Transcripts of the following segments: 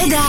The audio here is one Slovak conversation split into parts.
Veda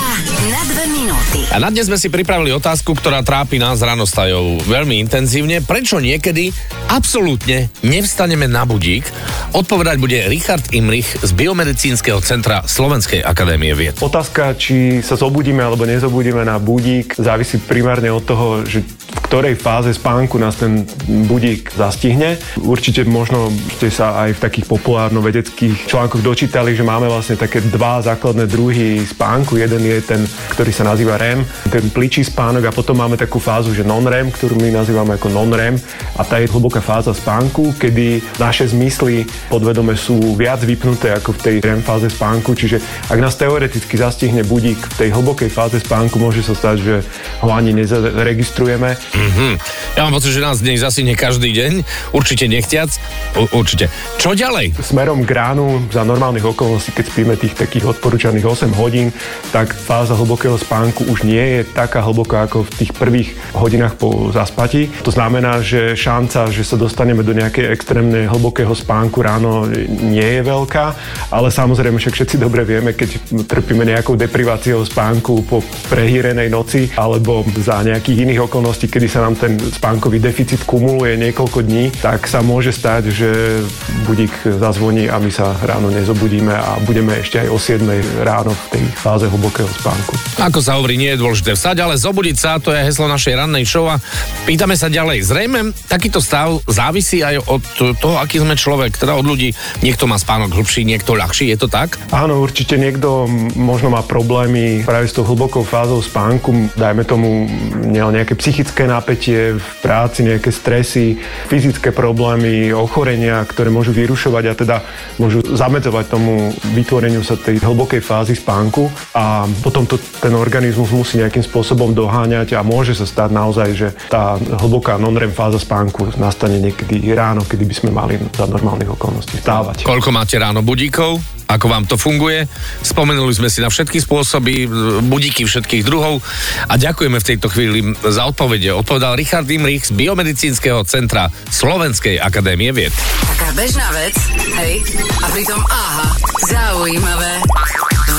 na dve minúty. A na dnes sme si pripravili otázku, ktorá trápi nás ráno stajou veľmi intenzívne. Prečo niekedy absolútne nevstaneme na budík? Odpovedať bude Richard Imrich z Biomedicínskeho centra Slovenskej akadémie vied. Otázka, či sa zobudíme alebo nezobudíme na budík, závisí primárne od toho, že v ktorej fáze spánku nás ten budík zastihne. Určite možno ste sa aj v takých populárno-vedeckých článkoch dočítali, že máme vlastne také dva základné druhy spánku. Jeden je ten, ktorý sa nazýva REM, ten pličí spánok a potom máme takú fázu, že non-REM, ktorú my nazývame ako non-REM a tá je hlboká fáza spánku, kedy naše zmysly podvedome sú viac vypnuté ako v tej REM fáze spánku, čiže ak nás teoreticky zastihne budík v tej hlbokej fáze spánku, môže sa stať, že ho ani nezaregistrujeme. Mm-hmm. Ja mám pocit, že nás dnes zasihne každý deň, určite nechtiac. U- určite. Čo ďalej? Smerom k ránu za normálnych okolností, keď spíme tých takých odporúčaných 8 hodín, tak fáza hlbokého spánku už nie je taká hlboká ako v tých prvých hodinách po zaspati. To znamená, že šanca, že sa dostaneme do nejakej extrémne hlbokého spánku ráno nie je veľká, ale samozrejme však všetci dobre vieme, keď trpíme nejakou depriváciou spánku po prehýrenej noci alebo za nejakých iných okolností, kedy sa nám ten spánkový deficit kumuluje niekoľko dní, tak sa môže stať, že budík zazvoní a my sa ráno nezobudíme a budeme ešte aj o 7 ráno v tej fáze hlbokého spánku. Ako sa hovorí, nie je dôležité vstať, ale zobudiť sa, to je heslo našej rannej show a pýtame sa ďalej. Zrejme takýto stav závisí aj od toho, aký sme človek, teda od ľudí. Niekto má spánok hlbší, niekto ľahší, je to tak? Áno, určite niekto možno má problémy práve s tou hlbokou fázou spánku, dajme tomu nejaké psychické napätie v práci, nejaké stresy, fyzické problémy, ochorenia, ktoré môžu vyrušovať a teda môžu zamedzovať tomu vytvoreniu sa tej hlbokej fázy spánku a potom to ten organizmus musí nejakým spôsobom doháňať a môže sa stať naozaj, že tá hlboká non-REM fáza spánku nastane niekedy ráno, kedy by sme mali za normálnych okolností vstávať. Koľko máte ráno budíkov? Ako vám to funguje? Spomenuli sme si na všetky spôsoby, budíky všetkých druhov a ďakujeme v tejto chvíli za odpovede. Odpovedal Richard Imrich z Biomedicínskeho centra Slovenskej akadémie vied. Taká bežná vec, hej? A pritom aha, zaujímavé.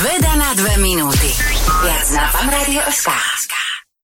Veda na dve minúty. Viac na fanradio.sk